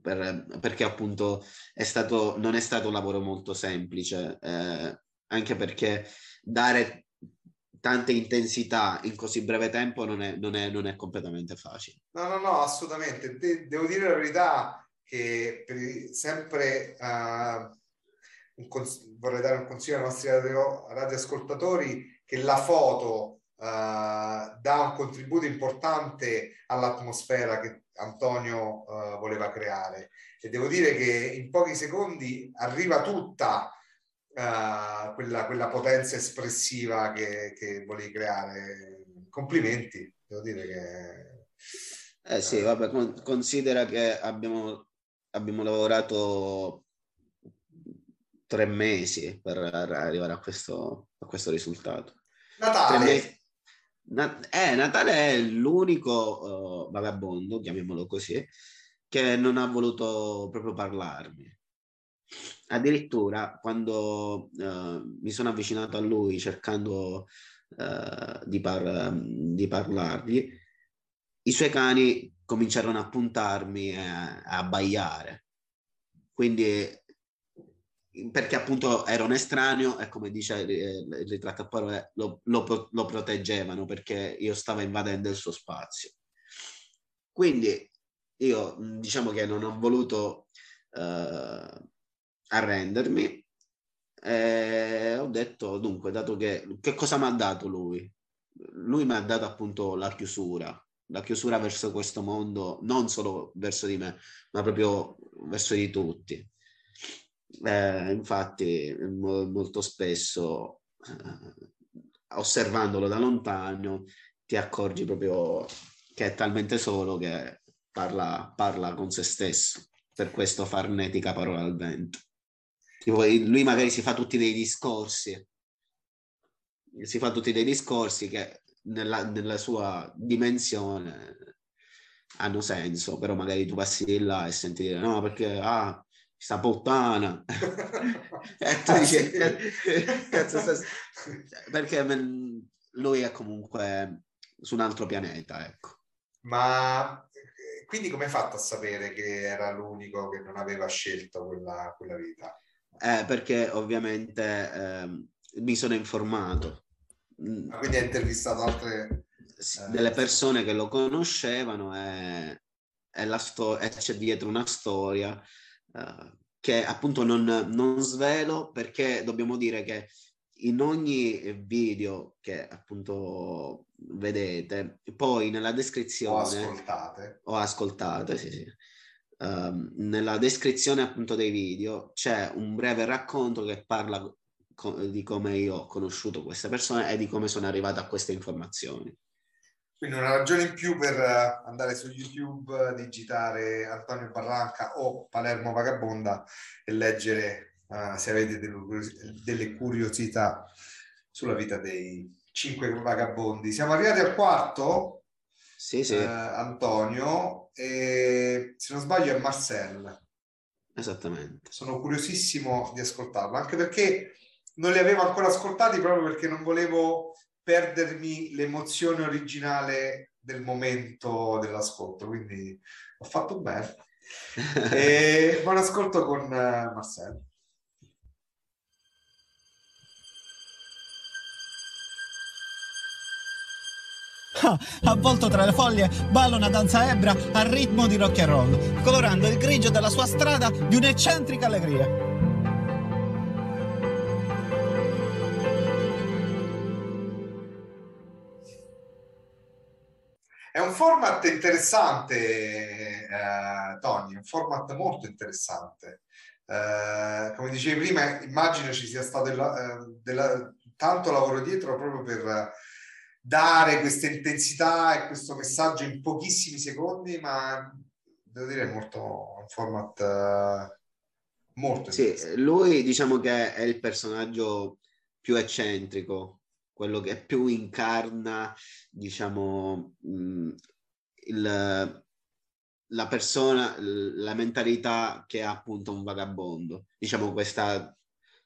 Per, perché appunto è stato, non è stato un lavoro molto semplice. Eh, anche perché dare tante intensità in così breve tempo non è, non è, non è completamente facile. No, no, no, assolutamente. De- devo dire la verità che sempre uh, cons- vorrei dare un consiglio ai nostri radio- radioascoltatori che la foto uh, dà un contributo importante all'atmosfera che Antonio uh, voleva creare e devo dire che in pochi secondi arriva tutta uh, quella, quella, potenza espressiva che, che volevi creare. Complimenti, devo dire che... Eh sì, vabbè, con, considera che abbiamo, abbiamo lavorato tre mesi per arrivare a questo, a questo risultato. Natale. Na- eh, Natale è l'unico uh, vagabondo, chiamiamolo così, che non ha voluto proprio parlarmi. Addirittura quando uh, mi sono avvicinato a lui cercando uh, di, par- di, parlargli, i suoi cani cominciarono a puntarmi e a abbaiare. Quindi perché appunto era un estraneo e come dice il, il ritratto a parole lo, lo, lo, proteggevano perché io stavo invadendo il suo spazio. Quindi io diciamo che non ho voluto uh, arrendermi e ho detto dunque dato che che cosa mi ha dato lui lui mi ha dato appunto la chiusura la chiusura verso questo mondo non solo verso di me ma proprio verso di tutti eh, infatti mo- molto spesso eh, osservandolo da lontano ti accorgi proprio che è talmente solo che parla, parla con se stesso. Per questo farnetica parola al vento. Tipo, lui magari si fa tutti dei discorsi, si fa tutti dei discorsi che nella, nella sua dimensione hanno senso, però magari tu passi di là e senti dire no perché ah, sta puttana e tu dici cazzo sta... perché lui è comunque su un altro pianeta ecco ma quindi come hai fatto a sapere che era l'unico che non aveva scelto quella, quella vita? Eh, perché ovviamente eh, mi sono informato. Ah, quindi hai intervistato altre... Eh, delle persone che lo conoscevano e, e, la sto- e c'è dietro una storia uh, che appunto non, non svelo perché dobbiamo dire che in ogni video che appunto vedete, poi nella descrizione... O ascoltate. O ascoltate, sì, sì. Um, nella descrizione appunto dei video c'è un breve racconto che parla co- di come io ho conosciuto queste persone e di come sono arrivato a queste informazioni. Quindi una ragione in più per eh, andare su YouTube, digitare Antonio Barranca o Palermo Vagabonda e leggere uh, se avete delle curiosità sulla vita dei cinque vagabondi. Siamo arrivati al quarto, sì, sì. Uh, Antonio, e se non sbaglio è Marcel. Esattamente. Sono curiosissimo di ascoltarlo, anche perché non li avevo ancora ascoltati proprio perché non volevo perdermi l'emozione originale del momento dell'ascolto, quindi ho fatto bene. e buon ascolto con uh, Marcello. avvolto tra le foglie, balla una danza ebra al ritmo di rock and roll, colorando il grigio della sua strada di un'eccentrica allegria. È un format interessante, eh, Tony, un format molto interessante. Eh, come dicevi prima, immagino ci sia stato il, eh, della, tanto lavoro dietro proprio per dare questa intensità e questo messaggio in pochissimi secondi, ma devo dire è molto un format uh, molto sì, lui diciamo che è il personaggio più eccentrico, quello che più incarna, diciamo, mh, mm, il, la persona, la mentalità che ha appunto un vagabondo, diciamo questa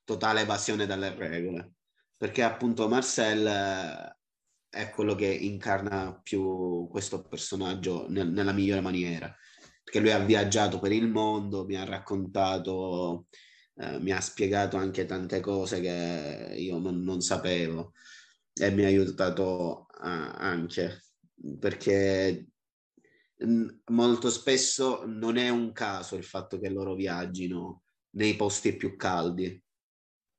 totale evasione dalle regole, perché appunto Marcel è quello che incarna più questo personaggio nel, nella migliore maniera, perché lui ha viaggiato per il mondo, mi ha raccontato, eh, mi ha spiegato anche tante cose che io non, non sapevo e mi ha aiutato uh, anche perché molto spesso non è un caso il fatto che loro viaggino nei posti più caldi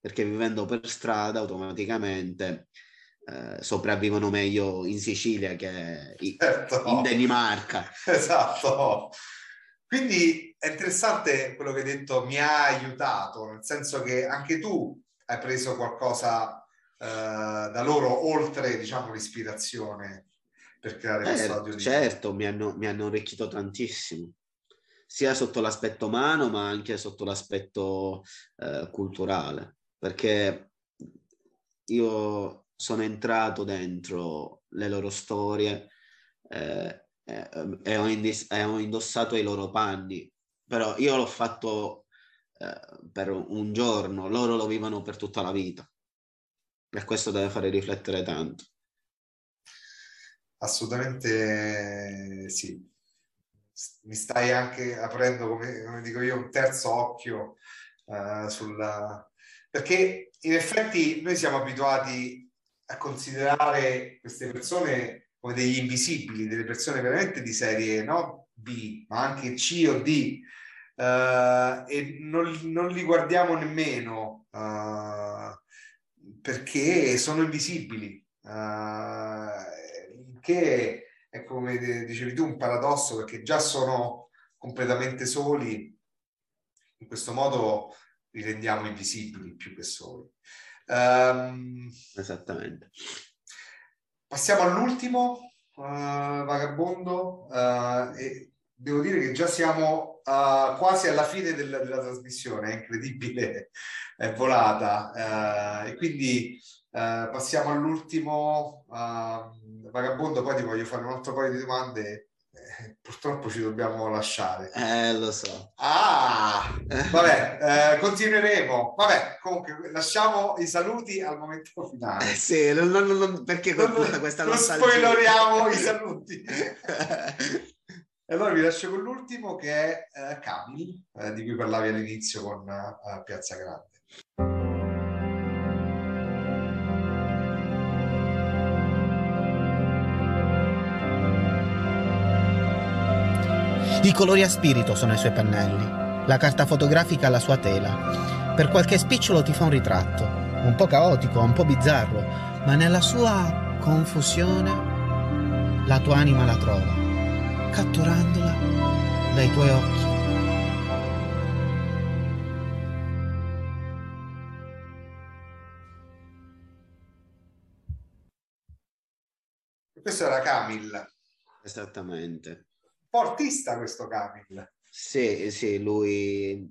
perché vivendo per strada automaticamente eh, sopravvivono meglio in Sicilia che certo. in Danimarca. Esatto. Quindi è interessante quello che hai detto, mi ha aiutato, nel senso che anche tu hai preso qualcosa da loro oltre, diciamo, l'ispirazione per creare eh, questo audio. Certo, mi hanno, mi hanno arricchito tantissimo, sia sotto l'aspetto umano ma anche sotto l'aspetto eh, culturale, perché io sono entrato dentro le loro storie eh, eh, e, ho indis- e, ho indossato i loro panni, però io l'ho fatto eh, per un giorno, loro lo vivono per tutta la vita e questo deve fare riflettere tanto. Assolutamente sì. Mi stai anche aprendo, come, come dico io, un terzo occhio uh, sulla... perché in effetti noi siamo abituati a considerare queste persone come degli invisibili, delle persone veramente di serie no? B, ma anche C o D, uh, e non, non, li guardiamo nemmeno uh, perché sono invisibili, uh, che è come dicevi tu un paradosso perché già sono completamente soli, in questo modo li rendiamo invisibili più che soli. Um, Esattamente. Passiamo all'ultimo uh, vagabondo uh, e devo dire che già siamo uh, quasi alla fine del, della trasmissione, è incredibile, è volata. e quindi passiamo all'ultimo, ehm, vagabondo, poi ti voglio fare un altro paio di domande. Eh, purtroppo ci dobbiamo lasciare. Eh, lo so. Ah, vabbè, eh, continueremo. Vabbè, comunque lasciamo i saluti al momento finale. Eh, sì, non, non, non, perché Non, questa non spoileriamo i saluti. E allora vi lascio con l'ultimo che è eh, Camil, eh, di cui parlavi all'inizio con eh, Piazza Grande. I colori a spirito sono i suoi pennelli, la carta fotografica la sua tela. Per qualche spicciolo ti fa un ritratto, un po' caotico, un po' bizzarro, ma nella sua confusione la tua anima la trova, catturandola dai tuoi occhi. Questo era Camil, Esattamente. portista questo Camil. Sì, sì, lui,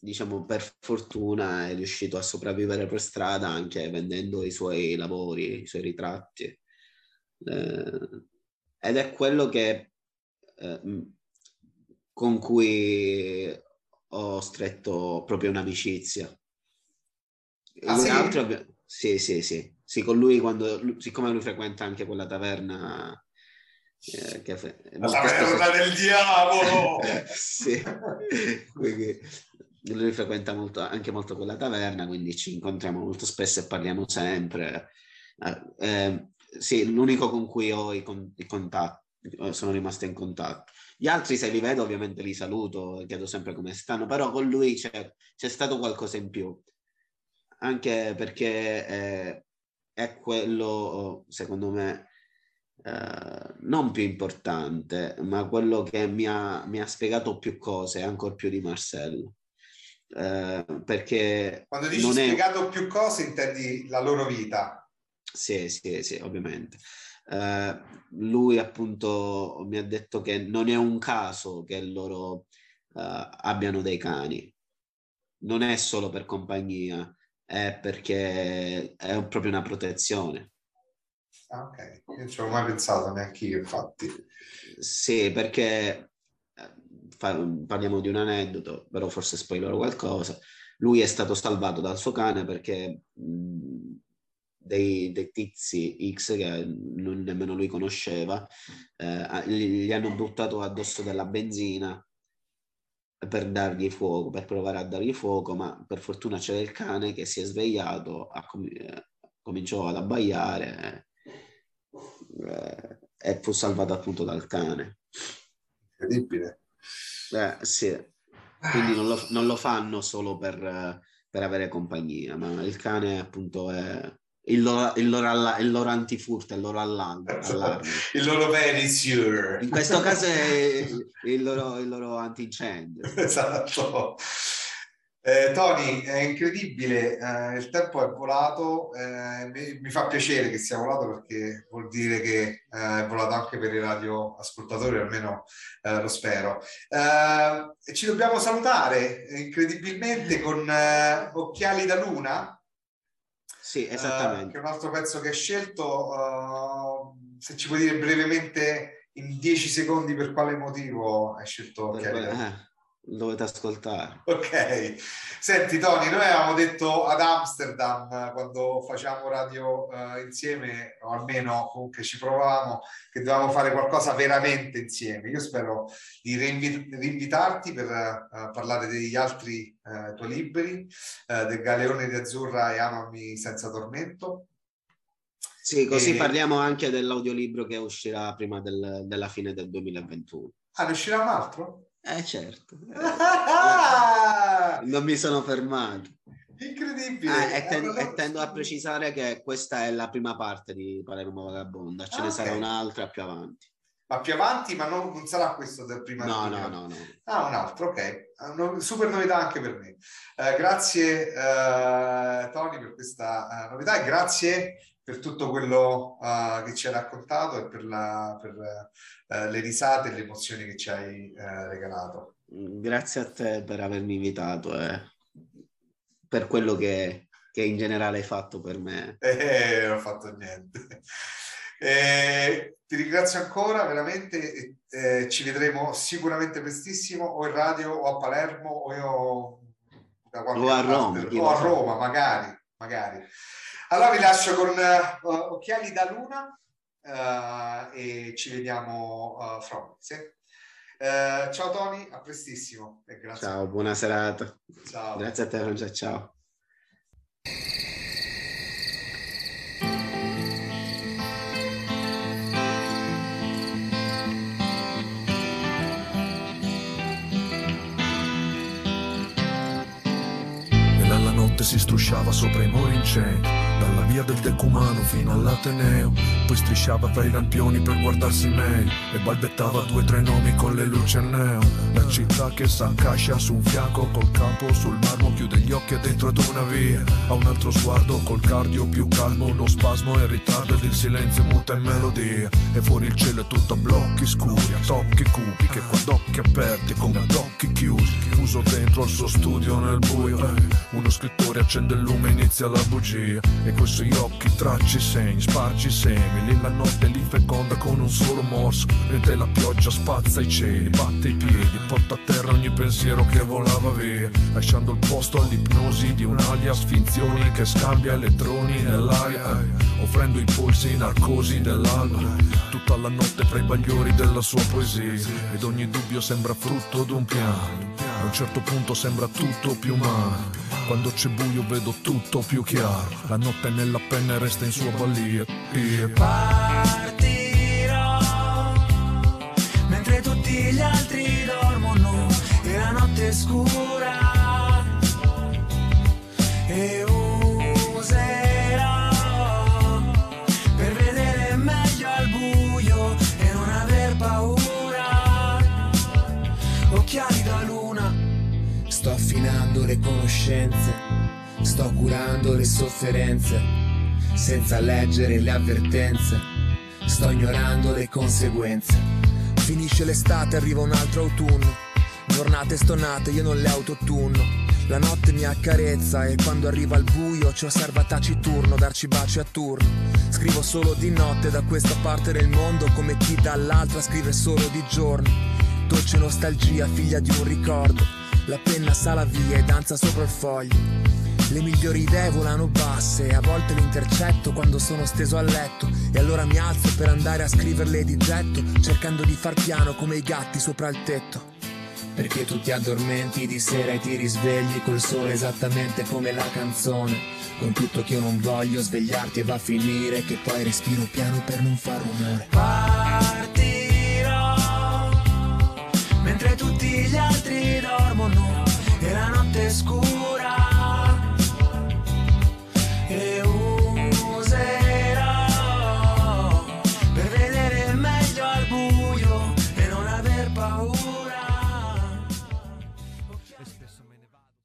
diciamo, per fortuna è riuscito a sopravvivere per strada anche vendendo i suoi lavori, i suoi ritratti. Eh, ed è quello che, eh, con cui ho stretto proprio un'amicizia. Ah, sì? altro sì, sì, sì. Sì, con lui quando, siccome lui frequenta anche quella taverna eh, che La molto spesso- taverna del diavolo! sì, quindi lui frequenta molto, anche molto quella taverna, quindi ci incontriamo molto spesso e parliamo sempre. Eh, eh, sì, l'unico con cui ho i, con- i contatti, eh, sono rimasto in contatto. Gli altri, se li vedo, ovviamente li saluto, chiedo sempre come stanno, però con lui c'è, c'è stato qualcosa in più, anche perché eh, è quello, secondo me, eh, non più importante, ma quello che mi ha, mi ha spiegato più cose, ancora più di Marcello. Eh, perché Quando dici non è... spiegato più cose intendi la loro vita. Sì, sì, sì, ovviamente. Eh, lui appunto mi ha detto che non è un caso che loro eh, abbiano dei cani, non è solo per compagnia, è perché è proprio una protezione. Ah, ok, io non ci avevo mai pensato neanche io, infatti. Sì, perché eh, parliamo di un aneddoto, però forse spoilerò qualcosa. Lui è stato salvato dal suo cane perché mh, dei, dei tizi X che non nemmeno lui conosceva eh, gli, gli hanno buttato addosso della benzina per dargli fuoco, per provare a dargli fuoco, ma per fortuna c'era il cane che si è svegliato, ha com- eh, cominciò ad abbaiare eh, e fu salvato appunto dal cane. Incredibile. Eh, sì, quindi non lo, non lo fanno solo per, per avere compagnia, ma il cane appunto è il loro, il loro, alla- il loro antifurto, il loro allarme. allarme. Il loro venisure. In questo caso è il loro, il loro antincendio. Esatto. Eh, Tony, è incredibile, eh, il tempo è volato, eh, mi, mi fa piacere che sia volato perché vuol dire che eh, è volato anche per i radioascoltatori, almeno eh, lo spero. Eh, ci dobbiamo salutare incredibilmente con Occhiali da Luna, Sì, eh, che esattamente. è un altro pezzo che hai scelto. eh, se ci puoi dire brevemente in 10 secondi per quale motivo hai scelto Per Occhiali dovete ascoltare. Ok, senti Tony, noi avevamo detto ad Amsterdam eh, quando facciamo radio eh, insieme, o almeno comunque ci provavamo, che dovevamo fare qualcosa veramente insieme. Io spero di rinvi- rinvitarti per eh, parlare degli altri eh, tuoi libri, eh, del Galeone di Azzurra e Amami senza tormento. Sì, così E- parliamo anche dell'audiolibro che uscirà prima del- della fine del 2021. Ah, ne uscirà un altro? Eh certo, Eh, Ah, non mi sono fermato. incredibile! Ah, e, ten- Allora, e tendo a precisare che questa è la prima parte di Palermo Vagabonda, ce Ah, ne ok. sarà un'altra più avanti. Ma più avanti, ma non, non sarà questo del primo No, no, no, no. Ah, un altro, ok. Una super novità anche per me. Eh, grazie eh, Tony per questa eh, novità e grazie per tutto quello eh, che ci hai raccontato e per, la- per, eh, le risate e le emozioni che ci hai eh, regalato. Grazie a te per avermi invitato e per quello che, che in generale hai fatto per me. E non ho fatto niente. Eh, ti ringrazio ancora, veramente. Eh, ci vedremo sicuramente prestissimo o in radio o a Palermo o io o a Roma, o a Roma magari, magari. Allora vi lascio con uh, occhiali da luna uh, e ci vediamo uh, fra un mese. ciao Tony, a prestissimo. Ciao, buona serata. Ciao. Grazie a te, Francia, ciao. si strusciava sopra i muri in centro Dalla via del decumano fino all'Ateneo Poi strisciava fra i lampioni per guardarsi meglio E balbettava due o tre nomi con le luci a neo La città che s'accascia su un fianco col capo sul marmo Chiude gli occhi dentro ad una via. Ha un altro sguardo col cardio più calmo Uno spasmo e ritardo ed il silenzio muta in melodia. E fuori il cielo è tutto a blocchi scuri A tocchi cupi che qua occhi aperti come ad occhi chiusi Chiuso dentro al suo studio nel buio. Uno scrittore accende il lume inizia la bugia E coi suoi occhi tracci segni, spargi semi Lì la notte li feconda con un solo morso Mentre la pioggia spazza i cieli, batte i piedi Porta a terra ogni pensiero che volava via Lasciando il posto all'ipnosi di un alias Finzioni che scambia elettroni nell'aria Offrendo i polsi narcosi dell'alba Tutta la notte fra i bagliori della sua poesia Ed ogni dubbio sembra frutto d'un piano A un certo punto sembra tutto più umano quando c'è buio vedo tutto più chiaro. La notte nella penna resta in sua balia. Partirò mentre tutti gli altri dormono e la notte è scura. Le conoscenze, sto curando le sofferenze, senza leggere le avvertenze, sto ignorando le conseguenze. Finisce l'estate, arriva un altro autunno, giornate stonate, io non le autotunno. La notte mi accarezza e quando arriva il buio ci osserva taciturno darci baci a turno. Scrivo solo di notte da questa parte del mondo come chi dall'altra scrive solo di giorno. Dolce nostalgia, figlia di un ricordo la penna sala via e danza sopra il foglio. Le migliori idee volano basse a volte le intercetto quando sono steso a letto e allora mi alzo per andare a scriverle di getto, cercando di far piano come i gatti sopra il tetto. Perché tu ti addormenti di sera e ti risvegli col sole esattamente come la canzone. Con tutto che io non voglio svegliarti e va a finire che poi respiro piano per non far rumore. Partirò mentre tutti gli altri dormono e la notte scura